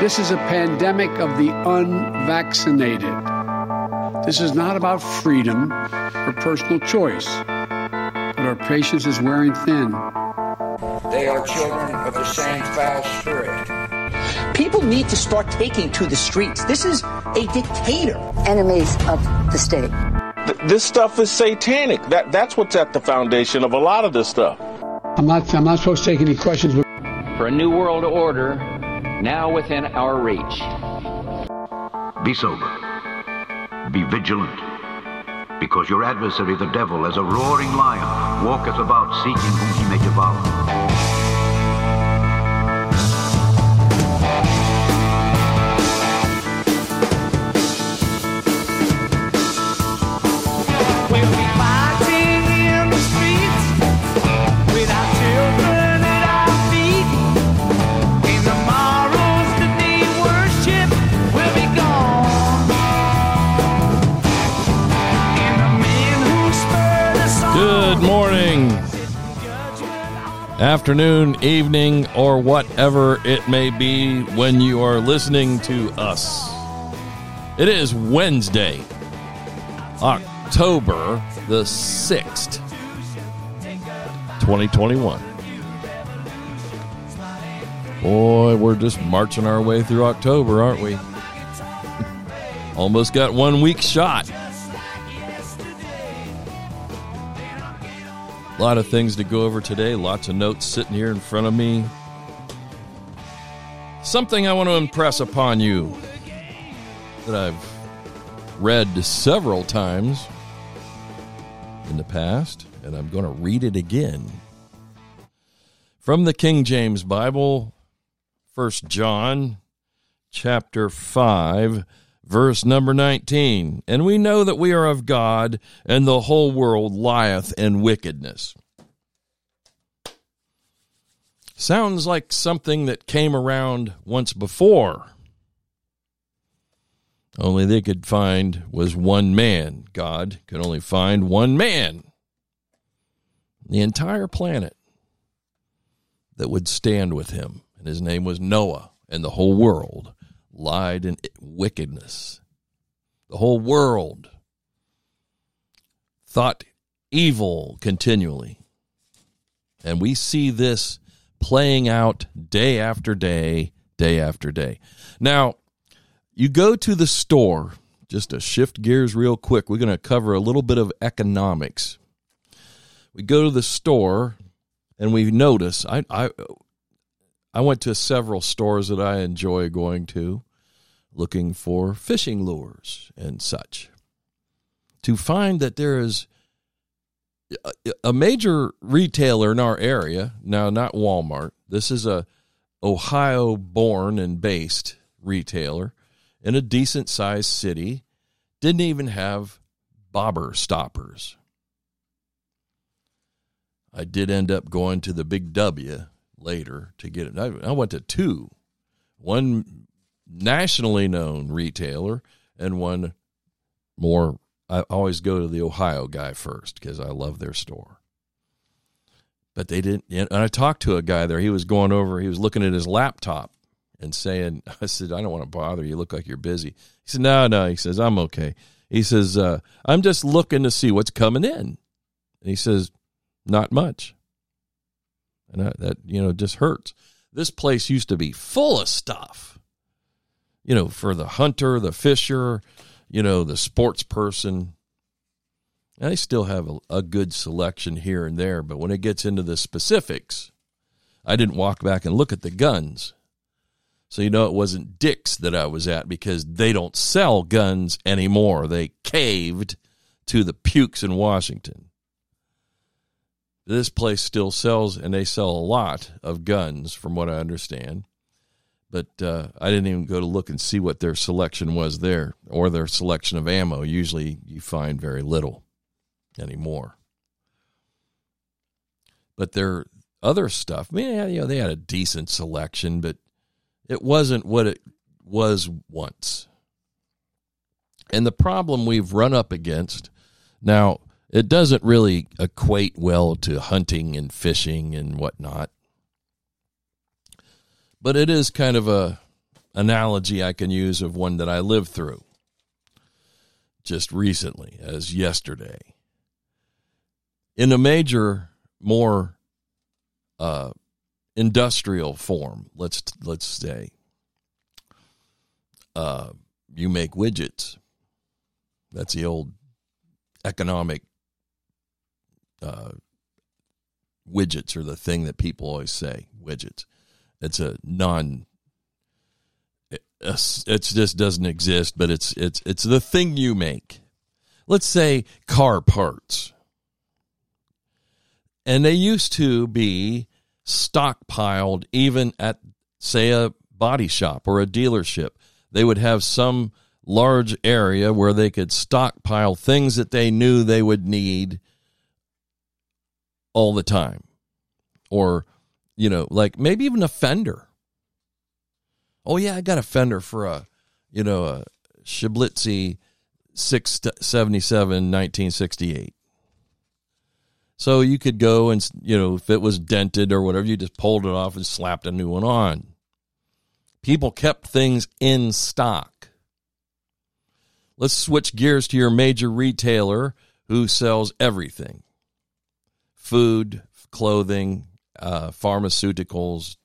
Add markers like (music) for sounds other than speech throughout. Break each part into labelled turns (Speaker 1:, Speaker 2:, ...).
Speaker 1: This is a pandemic of the unvaccinated. This is not about freedom or personal choice, but our patience is wearing thin.
Speaker 2: They are children of the same foul spirit.
Speaker 3: People need to start taking to the streets. This is a dictator.
Speaker 4: Enemies of the state.
Speaker 5: This stuff is satanic. That that's what's at the foundation of a lot of this stuff.
Speaker 1: I'm not I'm not supposed to take any questions. But-
Speaker 6: For a new world order now within our reach.
Speaker 7: Be sober. Be vigilant. Because your adversary, the devil, as a roaring lion, walketh about seeking whom he may devour.
Speaker 8: Afternoon, evening, or whatever it may be when you are listening to us. It is Wednesday, October the 6th, 2021. Boy, we're just marching our way through October, aren't we? (laughs) Almost got one week shot. A lot of things to go over today, lots of notes sitting here in front of me. Something I want to impress upon you that I've read several times in the past, and I'm going to read it again. From the King James Bible, First John chapter 5 verse number 19 and we know that we are of god and the whole world lieth in wickedness. Sounds like something that came around once before. Only they could find was one man. God could only find one man. The entire planet that would stand with him. And his name was noah and the whole world lied in wickedness. The whole world thought evil continually. And we see this playing out day after day, day after day. Now, you go to the store, just to shift gears real quick, we're going to cover a little bit of economics. We go to the store and we notice, I, I, I went to several stores that I enjoy going to looking for fishing lures and such. To find that there is a major retailer in our area now not walmart this is a ohio born and based retailer in a decent sized city didn't even have bobber stoppers. I did end up going to the big w later to get it. I went to two. One nationally known retailer and one more I always go to the Ohio guy first because I love their store. But they didn't and I talked to a guy there. He was going over, he was looking at his laptop and saying, (laughs) I said, I don't want to bother you. look like you're busy. He said, No, no. He says, I'm okay. He says, uh, I'm just looking to see what's coming in. And he says, Not much. And I, that, you know, just hurts. This place used to be full of stuff you know, for the hunter, the fisher, you know, the sports person. And they still have a, a, good selection here and there, but when it gets into the specifics, I didn't walk back and look at the guns. So you know it wasn't Dick's that I was at because they don't sell guns anymore. They caved to the pukes in Washington. This place still sells and they sell a lot of guns from what I understand but uh, I didn't even go to look and see what their selection was there or their selection of ammo. Usually you find very little anymore. But their other stuff, I mean, you know, they had a decent selection, but it wasn't what it was once. And the problem we've run up against now, it doesn't really equate well to hunting and fishing and whatnot but it is kind of a analogy I can use of one that I lived through just recently, as yesterday. In a major, more uh, industrial form, let's let's say, uh, you make widgets. That's the old economic uh, widgets are the thing that people always say widgets. It's a non. It just doesn't exist, but it's it's it's the thing you make. Let's say car parts, and they used to be stockpiled even at say a body shop or a dealership. They would have some large area where they could stockpile things that they knew they would need all the time. Or, you know, like maybe even a fender. Oh, yeah, I got a fender for a, you know, a Shiblitzy 677 1968. So you could go and, you know, if it was dented or whatever, you just pulled it off and slapped a new one on. People kept things in stock. Let's switch gears to your major retailer who sells everything food, clothing, uh, pharmaceuticals,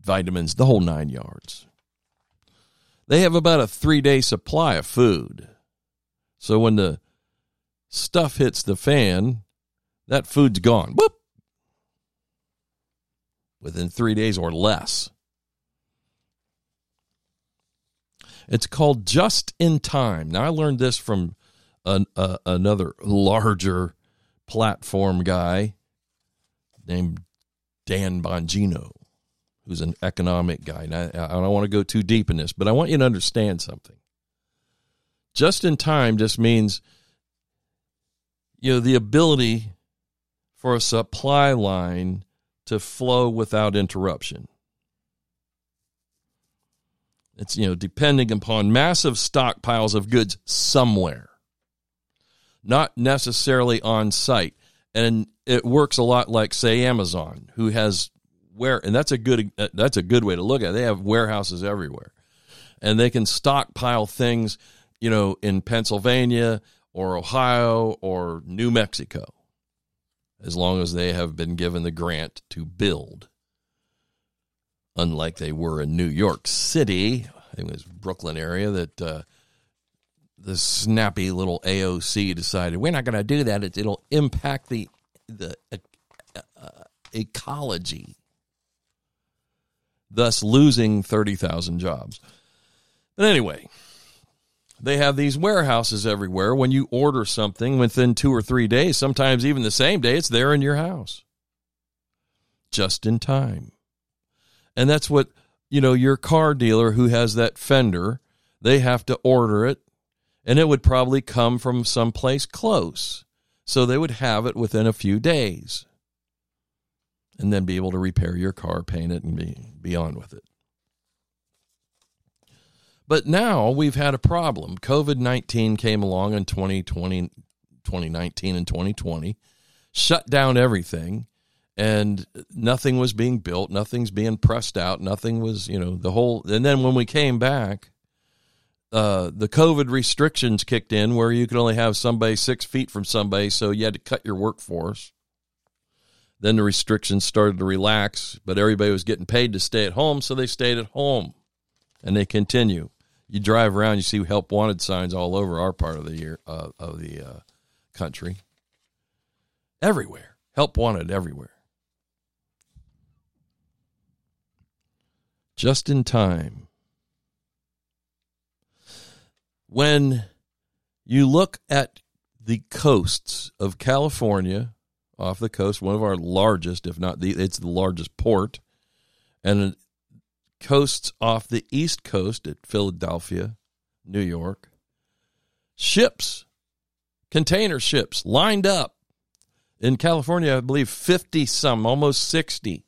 Speaker 8: vitamins, the whole nine yards. They have about a three day supply of food. So when the stuff hits the fan, that food's gone. Whoop! Within three days or less. It's called just in time. Now, I learned this from an, uh, another larger platform guy named Dan Bongino, who's an economic guy. And I, I don't want to go too deep in this, but I want you to understand something. Just in time just means, you know, the ability for a supply line to flow without interruption. It's, you know, depending upon massive stockpiles of goods somewhere, not necessarily on site. And it works a lot like, say, Amazon, who has where, and that's a good, that's a good way to look at it. They have warehouses everywhere and they can stockpile things, you know, in Pennsylvania or Ohio or New Mexico, as long as they have been given the grant to build unlike they were in New York City. I think it was Brooklyn area that uh, the snappy little AOC decided we're not going to do that. It, will impact the the uh, uh, ecology, thus losing thirty thousand jobs. But anyway, they have these warehouses everywhere. When you order something within two or three days, sometimes even the same day, it's there in your house, just in time. And that's what, you know, your car dealer who has that fender, they have to order it and it would probably come from someplace close. So they would have it within a few days and then be able to repair your car, paint it, and be, be on with it. But now we've had a problem. COVID 19 came along in 2020, 2019 and 2020, shut down everything and nothing was being built, nothing's being pressed out, nothing was, you know, the whole. And then when we came back, uh, the COVID restrictions kicked in where you could only have somebody six feet from somebody, so you had to cut your workforce. Then the restrictions started to relax, but everybody was getting paid to stay at home, so they stayed at home, and they continue. You drive around, you see help wanted signs all over our part of the year uh, of the uh, country, everywhere. Help wanted everywhere. just in time. When you look at the coasts of California, off the coast, one of our largest, if not the, it's the largest port, and coasts off the east coast at Philadelphia, New York, ships, container ships lined up. In California, I believe 50 some, almost 60,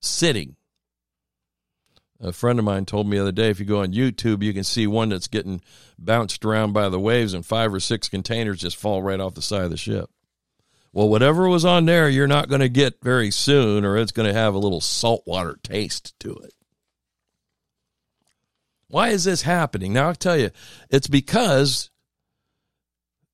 Speaker 8: sitting a friend of mine told me the other day if you go on YouTube, you can see one that's getting bounced around by the waves, and five or six containers just fall right off the side of the ship. Well, whatever was on there, you're not going to get very soon, or it's going to have a little saltwater taste to it. Why is this happening? Now I'll tell you, it's because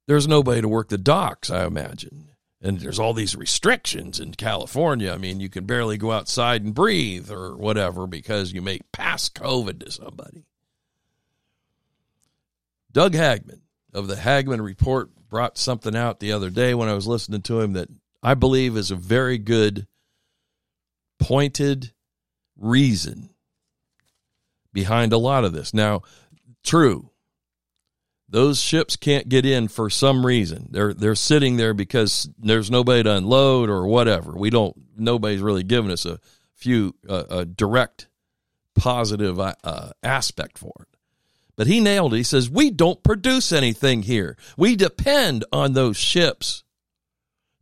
Speaker 8: there's nobody to work the docks, I imagine. And there's all these restrictions in California. I mean, you can barely go outside and breathe or whatever because you may pass COVID to somebody. Doug Hagmann of the Hagmann Report brought something out the other day when I was listening to him that I believe is a very good, pointed reason behind a lot of this. Now, true, those ships can't get in for some reason. They're they're sitting there because there's nobody to unload or whatever. We don't. Nobody's really given us a few uh, a direct positive uh, aspect for it. But he nailed it. He says, We don't produce anything here. We depend on those ships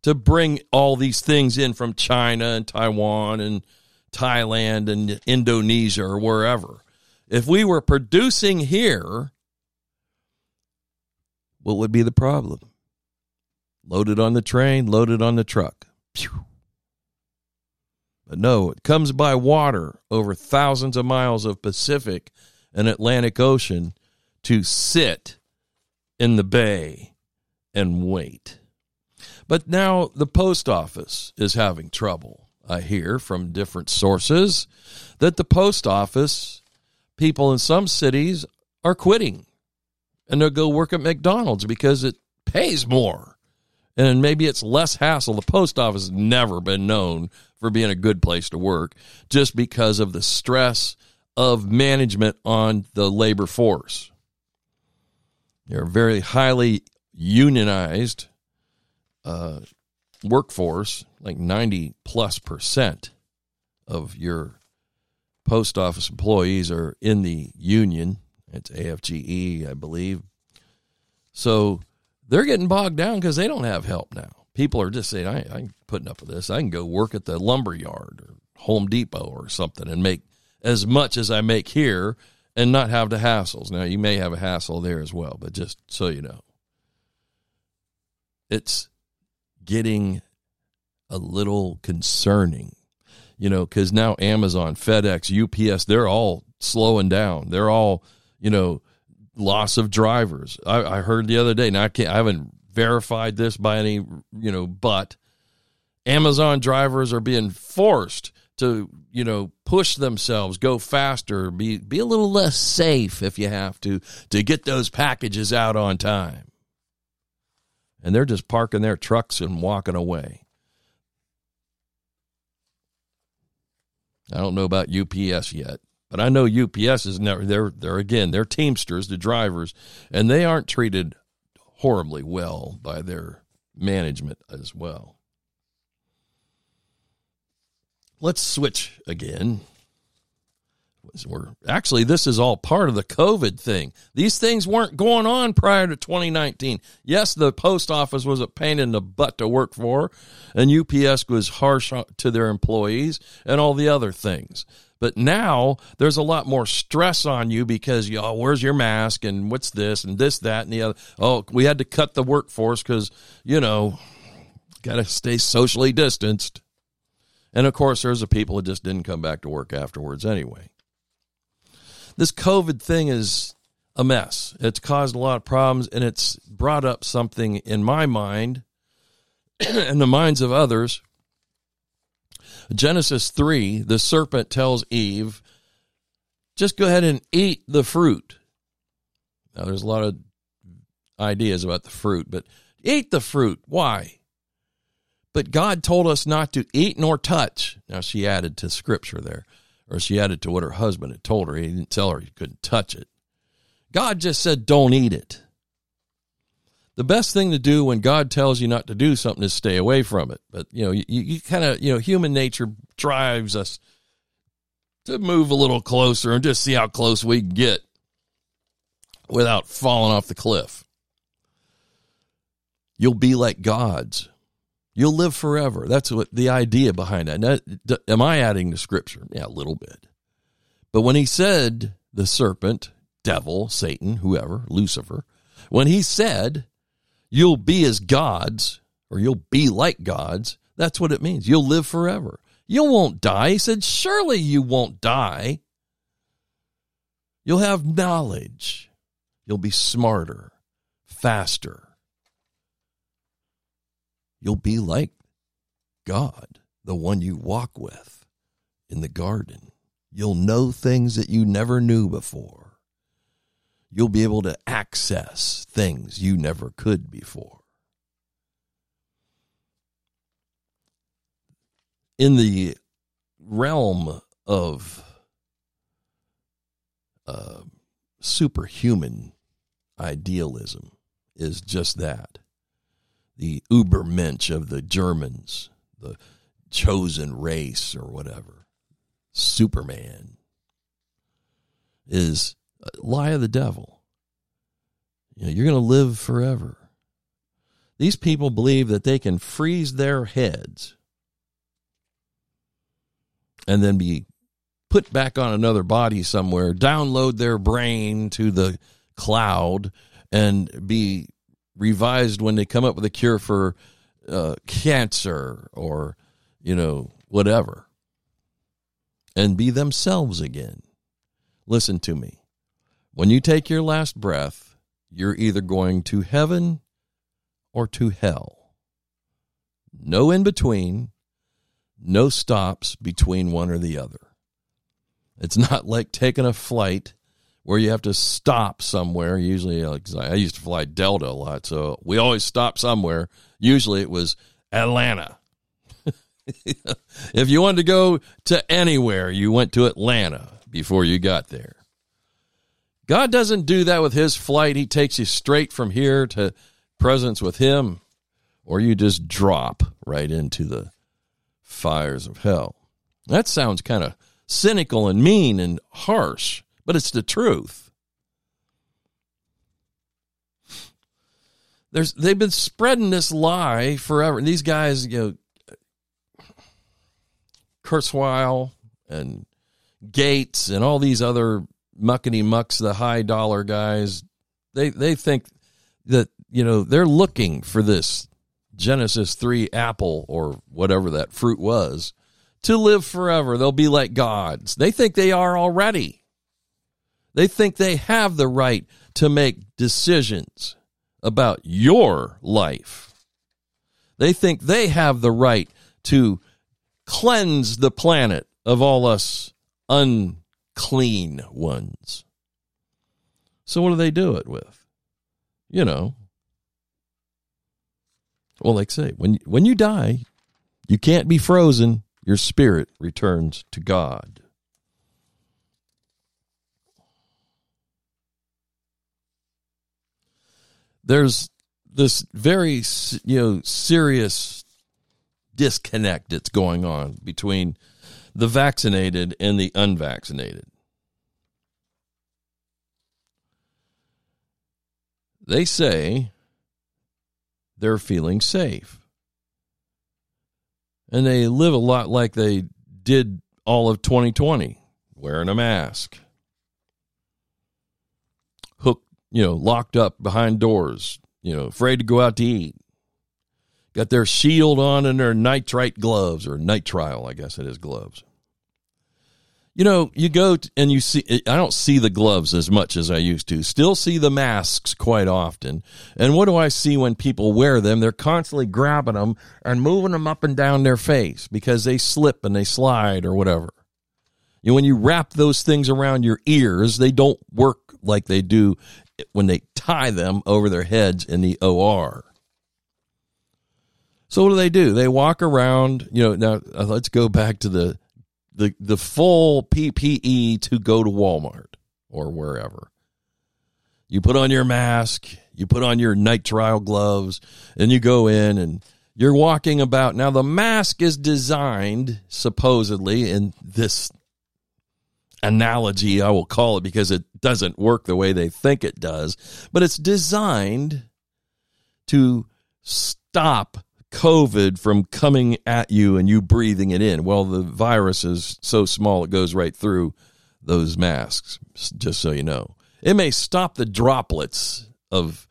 Speaker 8: to bring all these things in from China and Taiwan and Thailand and Indonesia or wherever. If we were producing here, what would be the problem? Loaded on the train, loaded on the truck. Phew. But no, it comes by water over thousands of miles of Pacific and Atlantic Ocean to sit in the bay and wait. But now the post office is having trouble. I hear from different sources that the post office people in some cities are quitting and they'll go work at McDonald's because it pays more. And maybe it's less hassle. The post office has never been known for being a good place to work just because of the stress of management on the labor force. They're a very highly unionized uh, workforce, like 90 plus percent of your post office employees are in the union. It's AFGE, I believe. So they're getting bogged down because they don't have help now. People are just saying, I, I'm putting up with this. I can go work at the lumber yard or Home Depot or something and make as much as I make here and not have the hassles. Now, you may have a hassle there as well, but just so you know, it's getting a little concerning, you know, because now Amazon, FedEx, UPS, they're all slowing down. They're all, you know, loss of drivers. I, I heard the other day, now I can't, I haven't verified this by any, you know, but Amazon drivers are being forced to you know push themselves go faster be be a little less safe if you have to to get those packages out on time. And they're just parking their trucks and walking away. I don't know about ups yet but i know ups is never they're they're again they're teamsters the drivers and they aren't treated horribly well by their management as well let's switch again. We're actually this is all part of the COVID thing. These things weren't going on prior to 2019. Yes, the post office was a pain in the butt to work for, and UPS was harsh to their employees and all the other things. But now there's a lot more stress on you because you oh, where's your mask and what's this and this that and the other. Oh, we had to cut the workforce because you know got to stay socially distanced. And of course, there's the people that just didn't come back to work afterwards anyway. This COVID thing is a mess. It's caused a lot of problems and it's brought up something in my mind (clears throat) and the minds of others. Genesis 3, the serpent tells Eve, just go ahead and eat the fruit. Now, there's a lot of ideas about the fruit, but eat the fruit. Why? But God told us not to eat nor touch. Now, she added to scripture there, or she added to what her husband had told her. He didn't tell her he couldn't touch it. God just said, don't eat it. The best thing to do when God tells you not to do something is stay away from it. But, you know, you, you kind of, you know, human nature drives us to move a little closer and just see how close we can get without falling off the cliff. You'll be like gods You'll live forever. That's what the idea behind that. Now, am I adding to scripture? Yeah, a little bit. But when he said the serpent, devil, Satan, whoever, Lucifer, when he said, you'll be as gods or you'll be like gods, that's what it means. You'll live forever. You won't die. He said, surely you won't die. You'll have knowledge. You'll be smarter, faster. You'll be like God, the one you walk with in the garden. You'll know things that you never knew before. You'll be able to access things you never could before. In the realm of uh, superhuman idealism is just that the Ubermensch of the Germans, the chosen race or whatever, Superman, is lie of the devil. You know, you're going to live forever. These people believe that they can freeze their heads and then be put back on another body somewhere, download their brain to the cloud, and be revised when they come up with a cure for uh, cancer or, you know, whatever, and be themselves again. Listen to me. When you take your last breath, you're either going to heaven or to hell. No in between, no stops between one or the other. It's not like taking a flight where you have to stop somewhere. Usually, uh, like, I used to fly Delta a lot, so we always stop somewhere. Usually, it was Atlanta. (laughs) if you wanted to go to anywhere, you went to Atlanta before you got there. God doesn't do that with his flight. He takes you straight from here to presence with him, or you just drop right into the fires of hell. That sounds kind of cynical and mean and harsh, but it's the truth. There's they've been spreading this lie forever. These guys, you know, Kurzweil and Gates and all these other muckety mucks, the high dollar guys, they they think that you know they're looking for this Genesis three apple or whatever that fruit was to live forever. They'll be like gods. They think they are already. They think they have the right to make decisions about your life. They think they have the right to cleanse the planet of all us unclean ones. So, what do they do it with? You know. Well, like I say, when, when you die, you can't be frozen your spirit returns to God. There's this very you know serious disconnect that's going on between the vaccinated and the unvaccinated. They say they're feeling safe and they live a lot like they did all of 2020, wearing a mask, you know, locked up behind doors, you know, afraid to go out to eat. Got their shield on and their nitrite gloves or nitrile, I guess it is gloves you know, you go and you see, I don't see the gloves as much as I used to. Still see the masks quite often. And what do I see when people wear them? They're constantly grabbing them and moving them up and down their face because they slip and they slide or whatever. You know, when you wrap those things around your ears, they don't work like they do when they tie them over their heads in the OR. So what do they do? They walk around, you know, now uh, let's go back to the the the full PPE to go to Walmart or wherever. You put on your mask, you put on your nitrile gloves, and you go in and you're walking about. Now the mask is designed supposedly in this analogy I will call it because it doesn't work the way they think it does, but it's designed to stop COVID from coming at you and you breathing it in. Well, the virus is so small it goes right through those masks, just so you know. It may stop the droplets of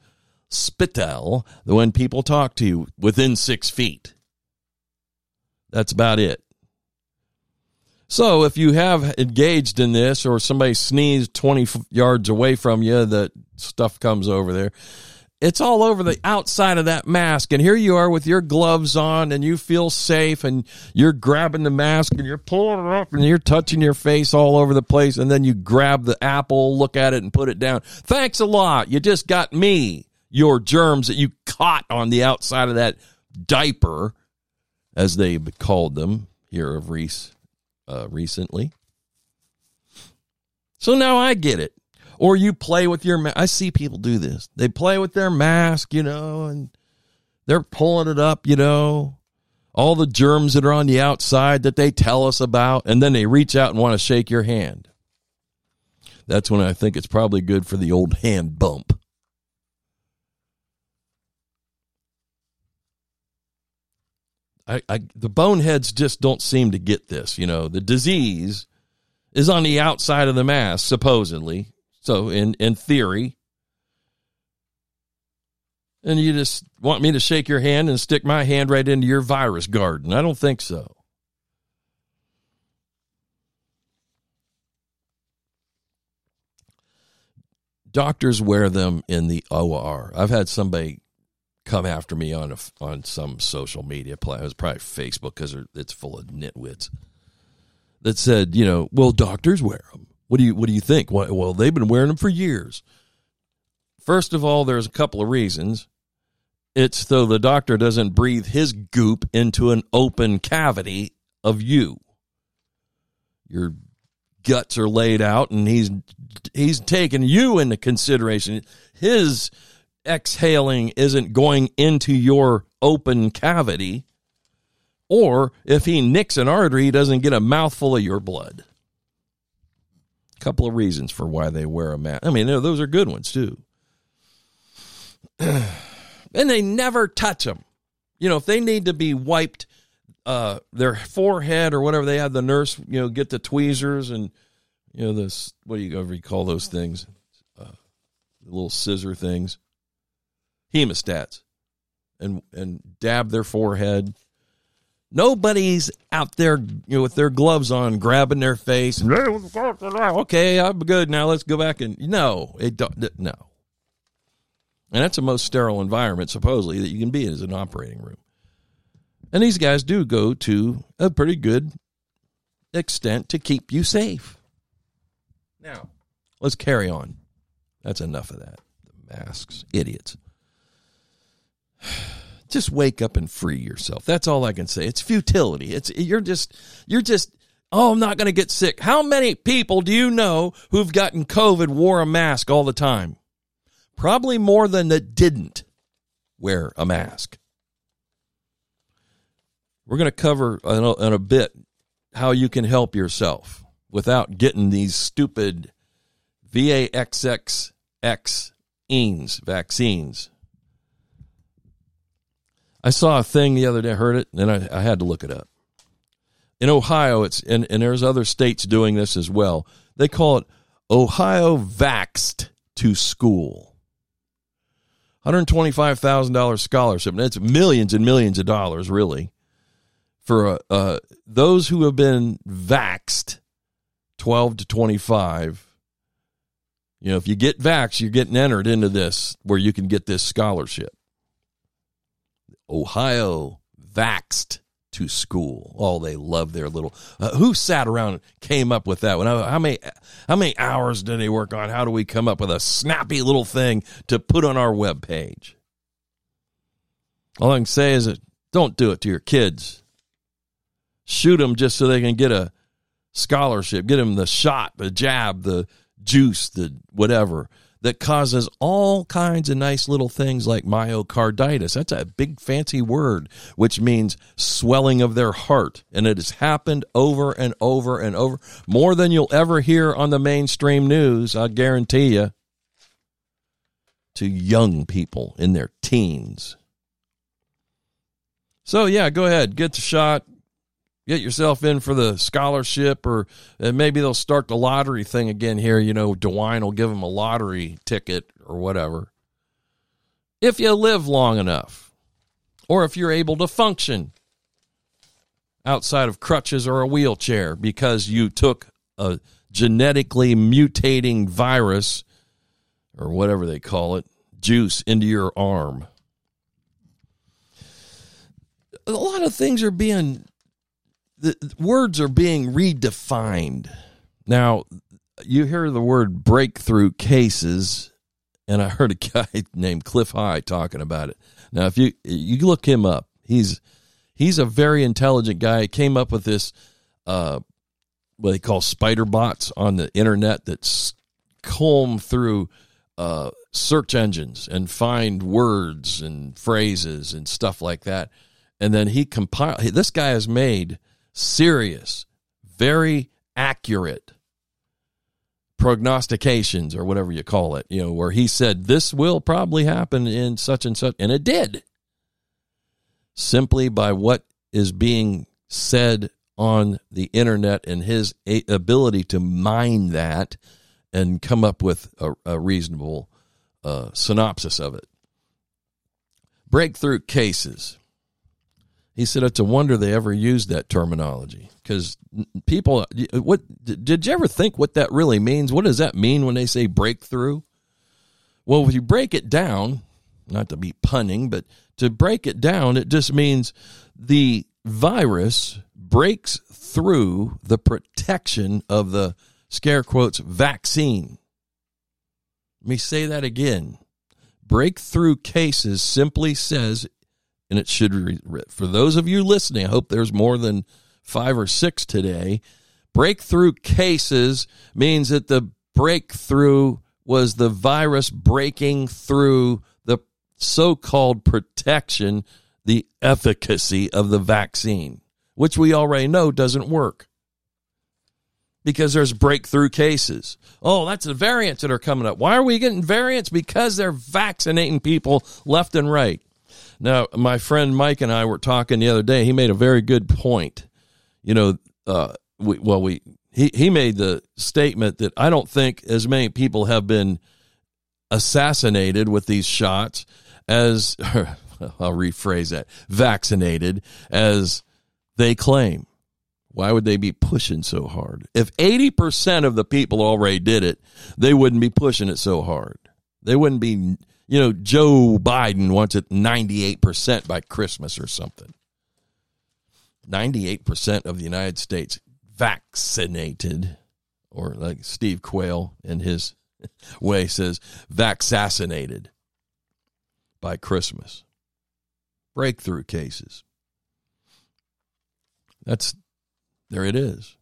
Speaker 8: spittle when people talk to you within six feet. That's about it. So if you have engaged in this or somebody sneezed 20 yards away from you, that stuff comes over there. It's all over the outside of that mask. And here you are with your gloves on and you feel safe and you're grabbing the mask and you're pulling it up and you're touching your face all over the place. And then you grab the apple, look at it and put it down. Thanks a lot. You just got me your germs that you caught on the outside of that diaper, as they called them here of Reese uh, recently. So now I get it. Or you play with your. I see people do this. They play with their mask, you know, and they're pulling it up, you know, all the germs that are on the outside that they tell us about, and then they reach out and want to shake your hand. That's when I think it's probably good for the old (laughs) hand bump. I, I the boneheads just don't seem to get this. You know, the disease is on the outside of the mask, supposedly. So in in theory, and you just want me to shake your hand and stick my hand right into your virus garden? I don't think so. Doctors wear them in the OR. I've had somebody come after me on a, on some social media platform. It was probably Facebook because it's full of nitwits that said, you know, well, doctors wear them. What do you what do you think? Well, well, they've been wearing them for years. First of all, there's a couple of reasons. It's so the doctor doesn't breathe his goop into an open cavity of you. Your guts are laid out, and he's he's taking you into consideration. His exhaling isn't going into your open cavity. Or if he nicks an artery, he doesn't get a mouthful of your blood. A couple of reasons for why they wear a mask. I mean, those are good ones too. (clears throat) and they never touch them. You know, if they need to be wiped, uh, their forehead or whatever, they have the nurse, you know, get the tweezers and, you know, this, what do you ever call those things? Uh, little scissor things hemostats and and dab their forehead. Nobody's out there you know, with their gloves on, grabbing their face. And, okay, I'm good now. Let's go back and no, it don't, no. And that's the most sterile environment supposedly that you can be in is an operating room. And these guys do go to a pretty good extent to keep you safe. Now, let's carry on. That's enough of that. The masks, idiots (sighs) just wake up and free yourself. That's all I can say. It's futility. It's you're just you're just oh, I'm not going to get sick. How many people do you know who've gotten COVID wore a mask all the time? Probably more than that didn't wear a mask. We're going to cover in a, in a bit how you can help yourself without getting these stupid VAXXX vaccines I saw a thing the other day, heard it, and I, I had to look it up. In Ohio, it's and, and there's other states doing this as well. They call it Ohio Vaxed to School. $125,000 scholarship. And it's millions and millions of dollars, really, for uh, uh, those who have been vaxed 12 to 25. You know, if you get vaxxed, you're getting entered into this where you can get this scholarship. Ohio vaxed to school. Oh, they love their little. Uh, who sat around and came up with that one? How many how many hours did they work on? How do we come up with a snappy little thing to put on our web page? All I can say is that don't do it to your kids. Shoot them just so they can get a scholarship. Get them the shot, the jab, the juice, the whatever that causes all kinds of nice little things like myocarditis. That's a big fancy word, which means swelling of their heart. And it has happened over and over and over, more than you'll ever hear on the mainstream news, I guarantee you, to young people in their teens. So, yeah, go ahead, get the shot, get yourself in for the scholarship or uh, maybe they'll start the lottery thing again here you know dewine will give them a lottery ticket or whatever if you live long enough or if you're able to function outside of crutches or a wheelchair because you took a genetically mutating virus or whatever they call it, juice into your arm. A lot of things are being the words are being redefined. Now, you hear the word breakthrough cases and I heard a guy (laughs) named Cliff High talking about it. Now, if you you look him up, he's he's a very intelligent guy. He came up with this uh, what they call spider bots on the internet that comb through uh, search engines and find words and phrases and stuff like that. And then he compiled. This guy has made serious, very accurate prognostications or whatever you call it, you know, where he said this will probably happen in such and such, and it did. Simply by what is being said on the internet and his ability to mine that and come up with a, a reasonable uh, synopsis of it. Breakthrough cases. He said it's a wonder they ever used that terminology because people. What did you ever think what that really means? What does that mean when they say breakthrough? Well, if you break it down, not to be punning, but to break it down, it just means the virus breaks through the protection of the scare quotes vaccine. Let me say that again. Breakthrough cases simply says and it should re- for those of you listening i hope there's more than five or six today breakthrough cases means that the breakthrough was the virus breaking through the so-called protection the efficacy of the vaccine which we already know doesn't work because there's breakthrough cases. Oh, that's the variants that are coming up. Why are we getting variants? Because they're vaccinating people left and right. Now, my friend Mike and I were talking the other day. He made a very good point. You know, uh, we, well, we he he made the statement that I don't think as many people have been assassinated with these shots as (laughs) I'll rephrase that vaccinated as they claim. Why would they be pushing so hard? If 80% of the people already did it, they wouldn't be pushing it so hard. They wouldn't be you know, Joe Biden wants it 98% by Christmas or something. 98% of the United States vaccinated, or like Steve Quayle in his (laughs) way says, vaccinated by Christmas. Breakthrough cases. That's there it is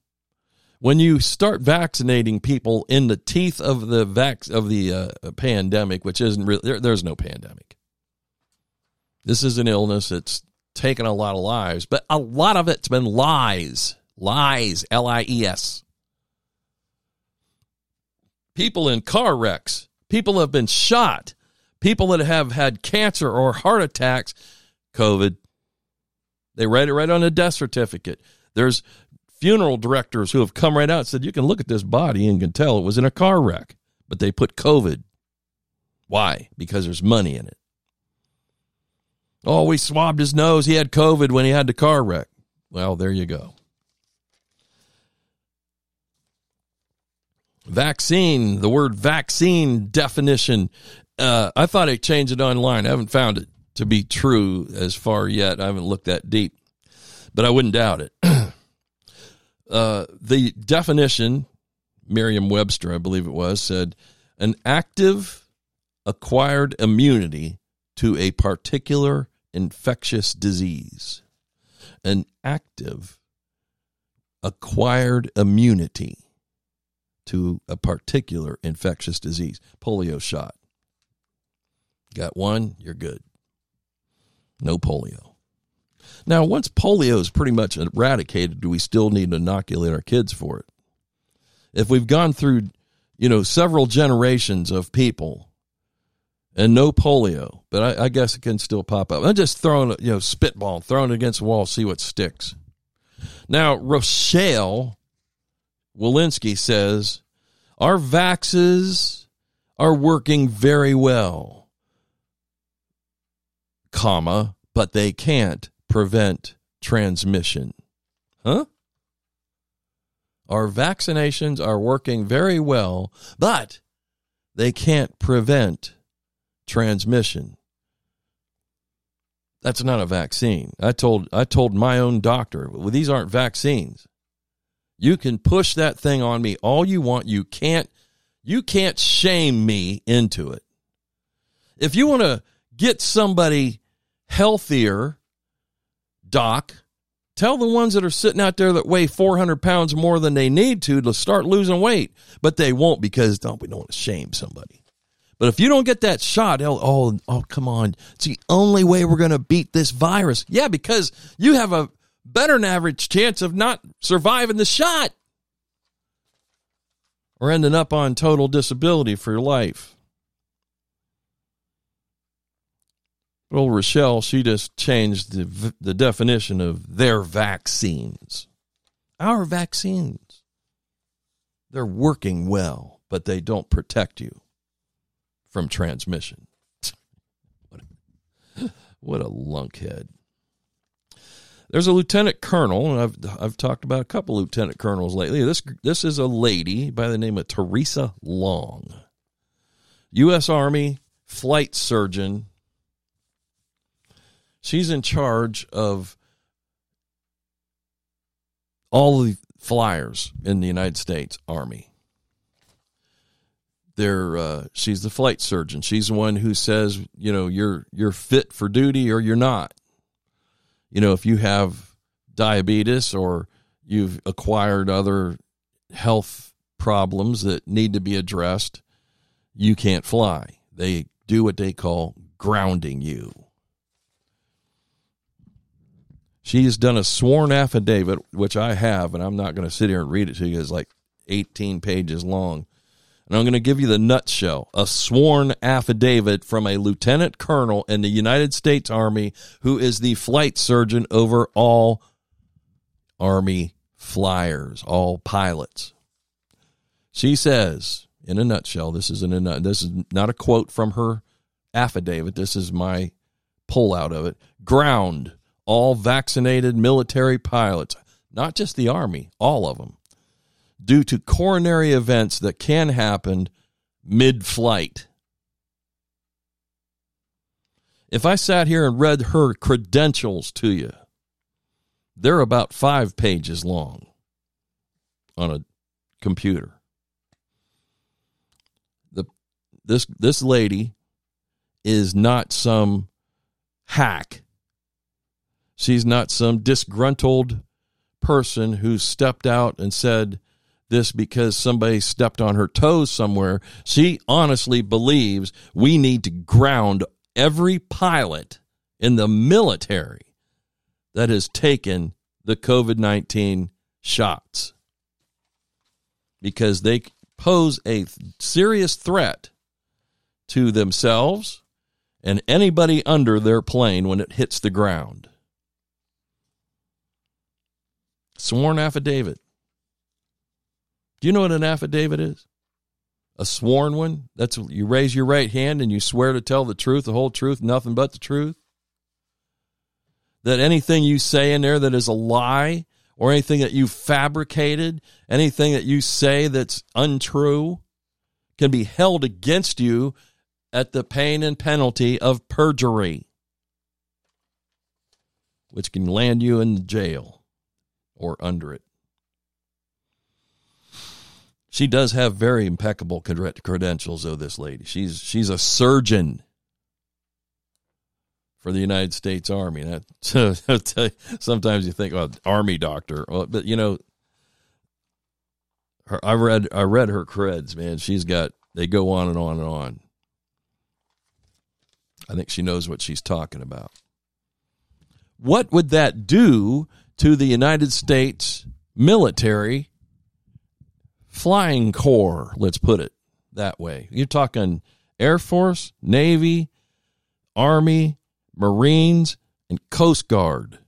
Speaker 8: when you start vaccinating people in the teeth of the vac of the uh, pandemic, which isn't really there, there's no pandemic. This is an illness that's taken a lot of lives, but a lot of it's been lies, lies, L I E S. People in car wrecks, people have been shot, people that have had cancer or heart attacks, COVID. They write it right on a death certificate. There's funeral directors who have come right out and said, you can look at this body and can tell it was in a car wreck, but they put COVID. Why? Because there's money in it. Oh, we swabbed his nose. He had COVID when he had the car wreck. Well, there you go. Vaccine, the word vaccine definition. Uh, I thought I changed it online. I haven't found it to be true as far yet. I haven't looked that deep, but I wouldn't doubt it. Uh, the definition, Merriam Webster, I believe it was, said an active acquired immunity to a particular infectious disease. An active acquired immunity to a particular infectious disease. Polio shot. Got one, you're good. No polio. Now, once polio is pretty much eradicated, do we still need to inoculate our kids for it? If we've gone through, you know, several generations of people and no polio, but I, I guess it can still pop up. I'm just throwing, a you know, spitball, throwing it against the wall, see what sticks. Now, Rochelle Walensky says our vaxes are working very well, comma, but they can't prevent transmission. Huh? Our vaccinations are working very well, but they can't prevent transmission. That's not a vaccine. I told I told my own doctor, well, these aren't vaccines. You can push that thing on me all you want. You can't you can't shame me into it. If you want to get somebody healthier, doc, tell the ones that are sitting out there that weigh 400 pounds more than they need to to start losing weight. But they won't because we don't want to shame somebody. But if you don't get that shot, oh, oh, come on. It's the only way we're going to beat this virus. Yeah, because you have a better than average chance of not surviving the shot or ending up on total disability for your life. Old Rochelle, she just changed the, the definition of their vaccines. Our vaccines. They're working well, but they don't protect you from transmission. what, (laughs) a, what a lunkhead. There's a lieutenant colonel, and I've I've talked about a couple lieutenant colonels lately. This this is a lady by the name of Teresa Long, U.S. Army flight surgeon. She's in charge of all the flyers in the United States Army. They're, uh, she's the flight surgeon. She's the one who says, you know, you're you're fit for duty or you're not you know, if you have diabetes or you've acquired other health problems that need to be addressed, you can't fly. They do what they call grounding you. She has done a sworn affidavit, which I have, and I'm not going to sit here and read it to you. It's like 18 pages long. And I'm going to give you the nutshell a sworn affidavit from a lieutenant colonel in the United States Army who is the flight surgeon over all Army flyers, all pilots. She says, in a nutshell, this is in a this is not a quote from her affidavit. This is my pull out of it. Ground all vaccinated military pilots, not just the Army, all of them due to coronary events that can happen mid flight. If I sat here and read her credentials to you, they're about five pages long on a computer. The, this, this lady is not some hack. She's not some disgruntled person who stepped out and said, this because somebody stepped on her toes somewhere. She honestly believes we need to ground every pilot in the military that has taken the COVID 19 shots because they pose a serious threat to themselves and anybody under their plane when it hits the ground. Sworn affidavit. Do you know what an affidavit is? A sworn one? That's you raise your right hand and you swear to tell the truth, the whole truth, nothing but the truth. That anything you say in there that is a lie or anything that you fabricated, anything that you say that's untrue can be held against you at the pain and penalty of perjury, which can land you in jail or under it. She does have very impeccable credentials, though. This lady, she's she's a surgeon for the United States Army. That (laughs) sometimes you think, well, Army doctor, but you know, her, I read I read her creds, man. She's got they go on and on and on. I think she knows what she's talking about. What would that do to the United States military flying corps, let's put it that way. You're talking Air Force, Navy, Army, Marines, and Coast Guard.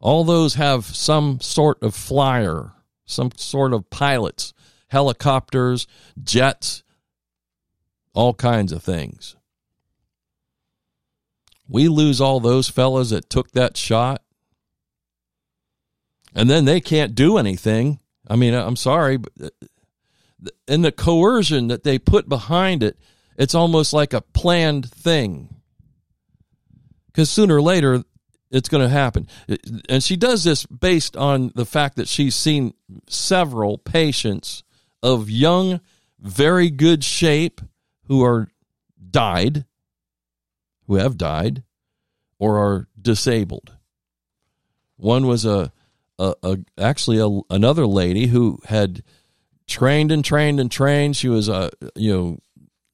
Speaker 8: All those have some sort of flyer, some sort of pilots, helicopters, jets, all kinds of things. We lose all those fellas that took that shot. And then they can't do anything. I mean, I'm sorry, but uh, and the coercion that they put behind it, it's almost like a planned thing. Because sooner or later, it's going to happen. And she does this based on the fact that she's seen several patients of young, very good shape who are died, who have died, or are disabled. One was a, a, a actually a, another lady who had trained and trained and trained. She was a you know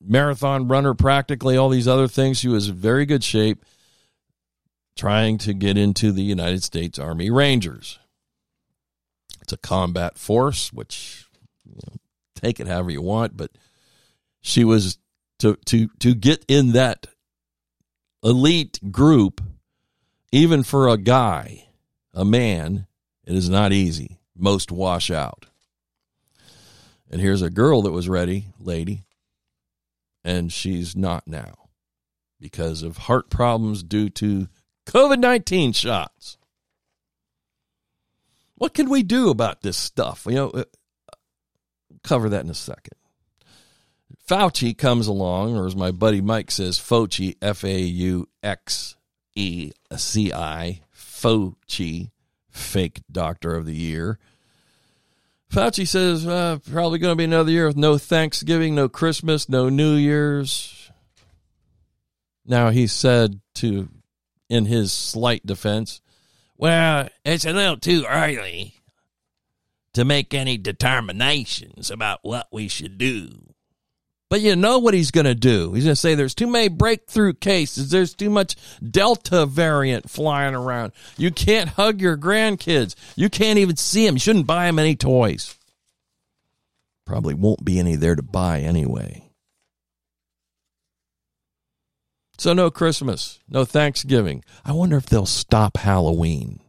Speaker 8: marathon runner, practically all these other things. She was in very good shape, trying to get into the United States Army Rangers. It's a combat force, which you know, take it however you want, but she was to to to get in that elite group, even for a guy, a man, it is not easy. Most wash out. And here's a girl that was ready, lady, and she's not now because of heart problems due to COVID 19 shots. What can we do about this stuff? You know, uh, cover that in a second. Fauci comes along, or as my buddy Mike says, Fauci, F A U X E C I, Fauci, fake doctor of the year. Fauci says uh, probably going to be another year with no Thanksgiving, no Christmas, no New Year's. Now he said to, in his slight defense, well, it's a little too early to make any determinations about what we should do. But you know what he's going to do. He's going to say there's too many breakthrough cases. There's too much Delta variant flying around. You can't hug your grandkids. You can't even see them. You shouldn't buy them any toys. Probably won't be any there to buy anyway. So, no Christmas, no Thanksgiving. I wonder if they'll stop Halloween.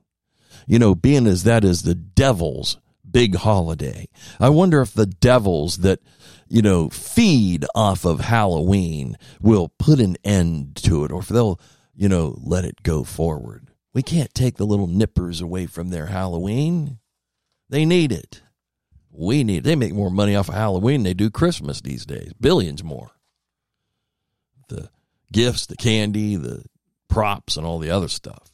Speaker 8: You know, being as that is the devil's big holiday. I wonder if the devils that you know, feed off of Halloween will put an end to it, or if they'll, you know, let it go forward. We can't take the little nippers away from their Halloween. They need it. We need it. They make more money off of Halloween than they do Christmas these days. Billions more. The gifts, the candy, the props, and all the other stuff.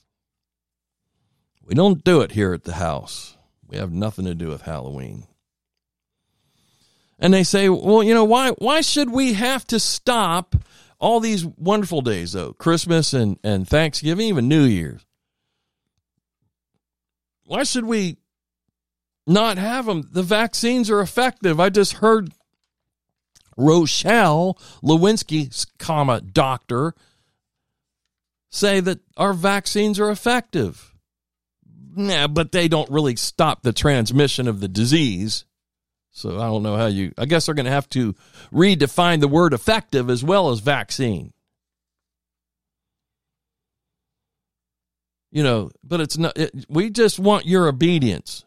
Speaker 8: We don't do it here at the house. We have nothing to do with Halloween and they say, well, you know, why why should we have to stop all these wonderful days though, Christmas and and Thanksgiving, even New Year's? Why should we not have them? The vaccines are effective. I just heard Rochelle Lewinsky, comma doctor, say that our vaccines are effective. Yeah, but they don't really stop the transmission of the disease. So I don't know how you, I guess they're going to have to redefine the word effective as well as vaccine. You know, but it's not, it, we just want your obedience.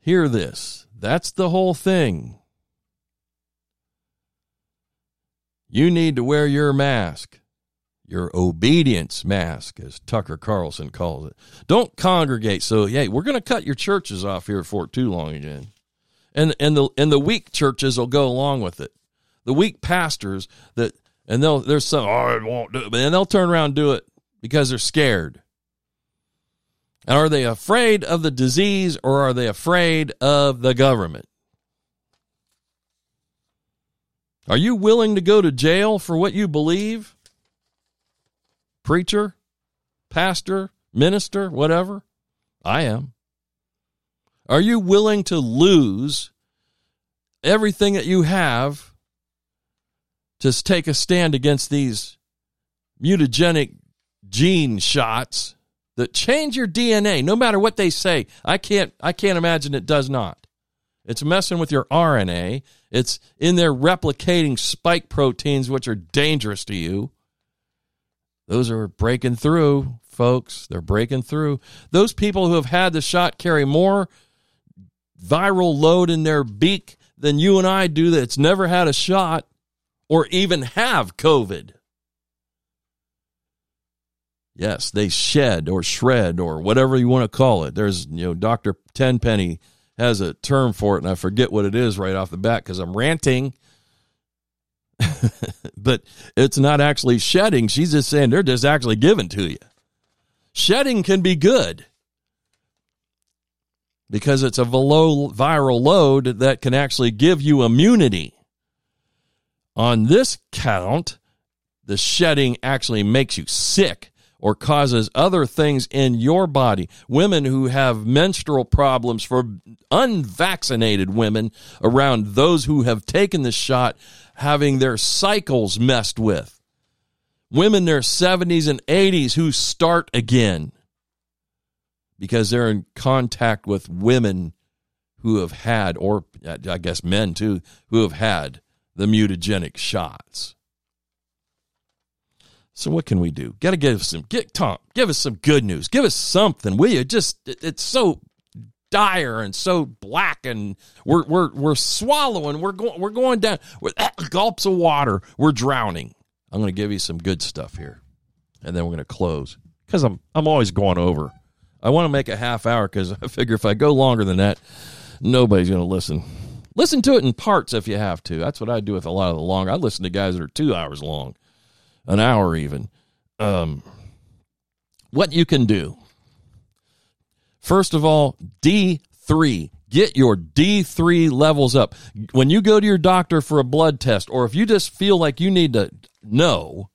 Speaker 8: Hear this. That's the whole thing. You need to wear your mask your obedience mask, as Tucker Carlson calls it. Don't congregate. So, hey, we're going to cut your churches off here at Fort Too Long again, and and the and the weak churches will go along with it. The weak pastors that and they'll there's some oh, it won't do it, but then they'll turn around and do it because they're scared. And are they afraid of the disease or are they afraid of the government? Are you willing to go to jail for what you believe? Preacher, pastor, minister, whatever? I am. Are you willing to lose everything that you have to take a stand against these mutagenic gene shots that change your DNA no matter what they say? I can't I can't imagine it does not. It's messing with your RNA. It's in there replicating spike proteins which are dangerous to you. Those are breaking through, folks. They're breaking through. Those people who have had the shot carry more viral load in their beak than you and I do that's never had a shot or even have COVID. Yes, they shed or shred or whatever you want to call it. There's, you know, Dr. Tenpenny has a term for it, and I forget what it is right off the bat because I'm ranting. (laughs) but it's not actually shedding. She's just saying they're just actually given to you. Shedding can be good because it's a low viral load that can actually give you immunity. On this count, the shedding actually makes you sick or causes other things in your body. Women who have menstrual problems for unvaccinated women around those who have taken the shot having their cycles messed with. Women in their 70s and 80s who start again because they're in contact with women who have had, or I guess men too, who have had the mutagenic shots. So what can we do? Got to give some get Tom, give us some good news. Give us something, will you? Just it's so dire and so black and we're we're we're swallowing. We're going we're going down with gulps of water. We're drowning. I'm going to give you some good stuff here. And then we're going to close cuz I'm I'm always going over. I want to make a half hour cuz I figure if I go longer than that, nobody's going to listen. Listen to it in parts if you have to. That's what I do with a lot of the long. I listen to guys that are 2 hours long an hour even. Um, what you can do. First of all, D3. Get your D3 levels up. When you go to your doctor for a blood test, or if you just feel like you need to know,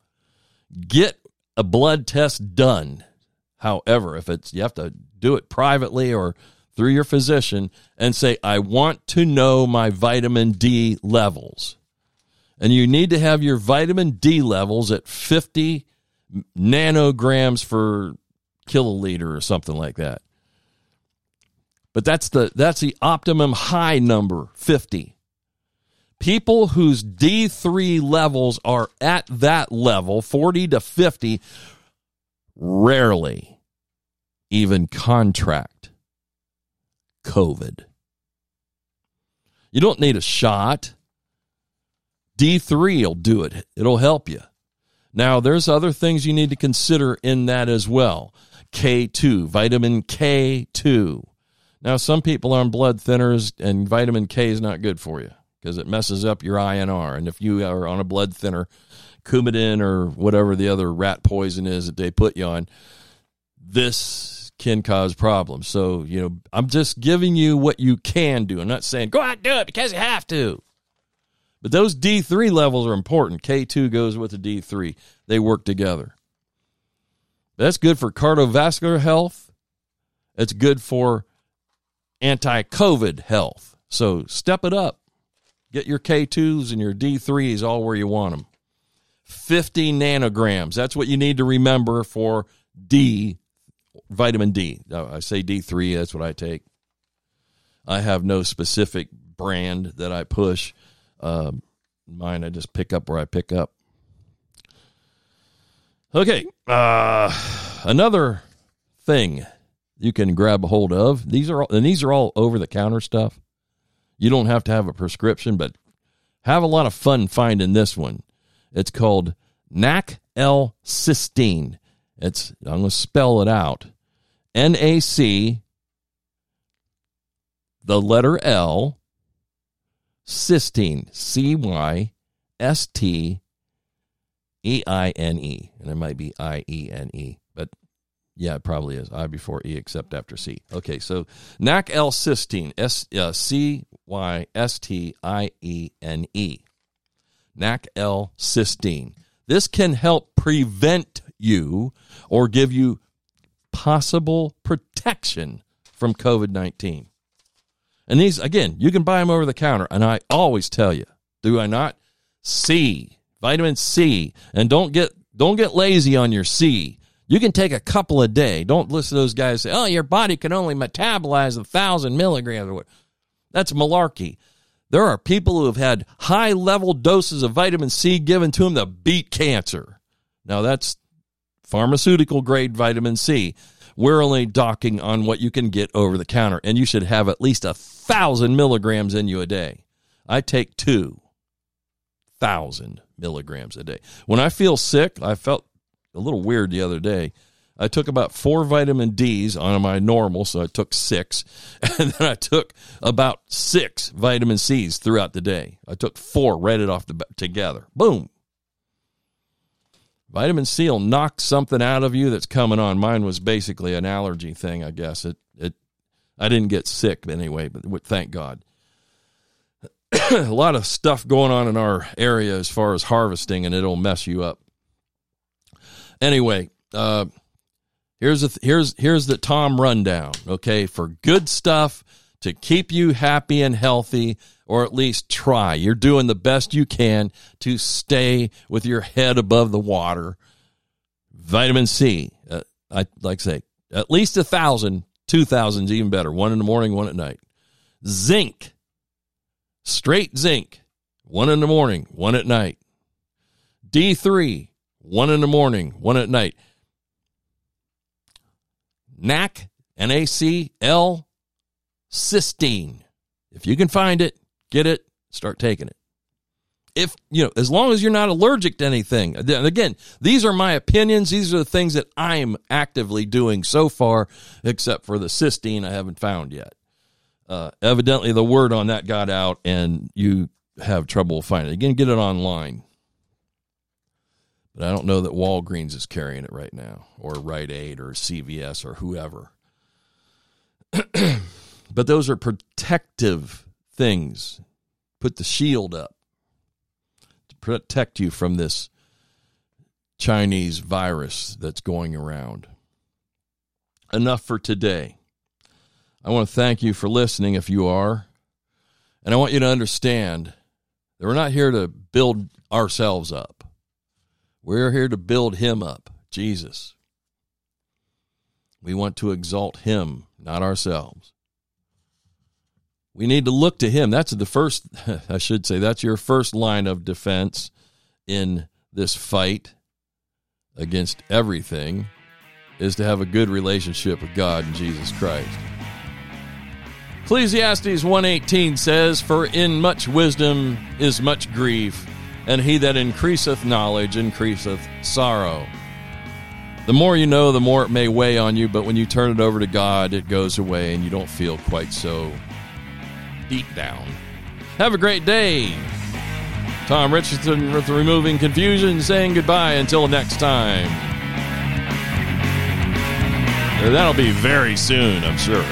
Speaker 8: get a blood test done. However, if it's you have to do it privately or through your physician and say, I want to know my vitamin D levels and you need to have your vitamin D levels at 50 nanograms for kiloliter or something like that. But that's the that's the optimum high number, 50. People whose D3 levels are at that level, 40 to 50, rarely even contract COVID. You don't need a shot. D3 will do it. It'll help you. Now, there's other things you need to consider in that as well. K2, vitamin K2. Now, some people are on blood thinners, and vitamin K is not good for you because it messes up your INR. And if you are on a blood thinner, Coumadin or whatever the other rat poison is that they put you on, this can cause problems. So, you know, I'm just giving you what you can do. I'm not saying go out and do it because you have to. But those D3 levels are important. K2 goes with the D3, they work together. That's good for cardiovascular health. It's good for anti COVID health. So step it up. Get your K2s and your D3s all where you want them. 50 nanograms. That's what you need to remember for D, vitamin D. I say D3, that's what I take. I have no specific brand that I push. Um, mine, I just pick up where I pick up. Okay, uh, another thing you can grab a hold of. These are all, and these are all over the counter stuff. You don't have to have a prescription, but have a lot of fun finding this one. It's called NAC L cysteine. It's I'm going to spell it out. N A C the letter L cysteine, C Y S T E I N E. And it might be I E N E, but yeah, it probably is I before E except after C. Okay, so NAC L cysteine, S uh, C Y S T I E N E. NAC L cysteine. This can help prevent you or give you possible protection from COVID 19. And these, again, you can buy them over the counter. And I always tell you, do I not? C, vitamin C. And don't get don't get lazy on your C. You can take a couple a day. Don't listen to those guys say, oh, your body can only metabolize a thousand milligrams. That's malarkey. There are people who have had high level doses of vitamin C given to them to beat cancer. Now that's pharmaceutical grade vitamin C. We're only docking on what you can get over the counter, and you should have at least a thousand milligrams in you a day. I take two thousand milligrams a day. When I feel sick, I felt a little weird the other day. I took about four vitamin D's on my normal, so I took six, (laughs) and then I took about six vitamin C's throughout the day. I took four, read it off the together. Boom. Vitamin C will knock something out of you that's coming on. Mine was basically an allergy thing, I guess. It it I didn't get sick anyway, but thank God. (coughs) a lot of stuff going on in our area as far as harvesting, and it'll mess you up. Anyway, uh, Here's the here's here's the Tom rundown, okay, for good stuff to keep you happy and healthy or at least try. You're doing the best you can to stay with your head above the water. Vitamin C, uh, I like say at least a thousand, two thousands even better. One in the morning, one at night. Zinc, straight zinc, one in the morning, one at night. D3, one in the morning, one at night. NAC, N-A-C-L, cysteine. If you can find it, get it, start taking it. If, you know, as long as you're not allergic to anything. Again, these are my opinions. These are the things that I'm actively doing so far, except for the cysteine I haven't found yet. Uh, evidently, the word on that got out, and you have trouble finding it. Again, get it online. But I don't know that Walgreens is carrying it right now, or Rite Aid, or CVS, or whoever. (clears throat) but those are protective things. Put the shield up to protect you from this Chinese virus that's going around. Enough for today. I want to thank you for listening if you are. And I want you to understand that we're not here to build ourselves up. We're here to build him up, Jesus. We want to exalt him, not ourselves. We need to look to him. That's the first, (laughs) I should say, that's your first line of defense in this fight against everything is to have a good relationship with God and Jesus Christ. Ecclesiastes 118 says, For in much wisdom is much grief and he that increaseth knowledge increaseth sorrow. The more you know, the more it may weigh on you, but when you turn it over to God, it goes away and you don't feel quite so deep down. Have a great day. Tom Richardson with Removing Confusion saying goodbye until next time. That'll be very soon, I'm sure.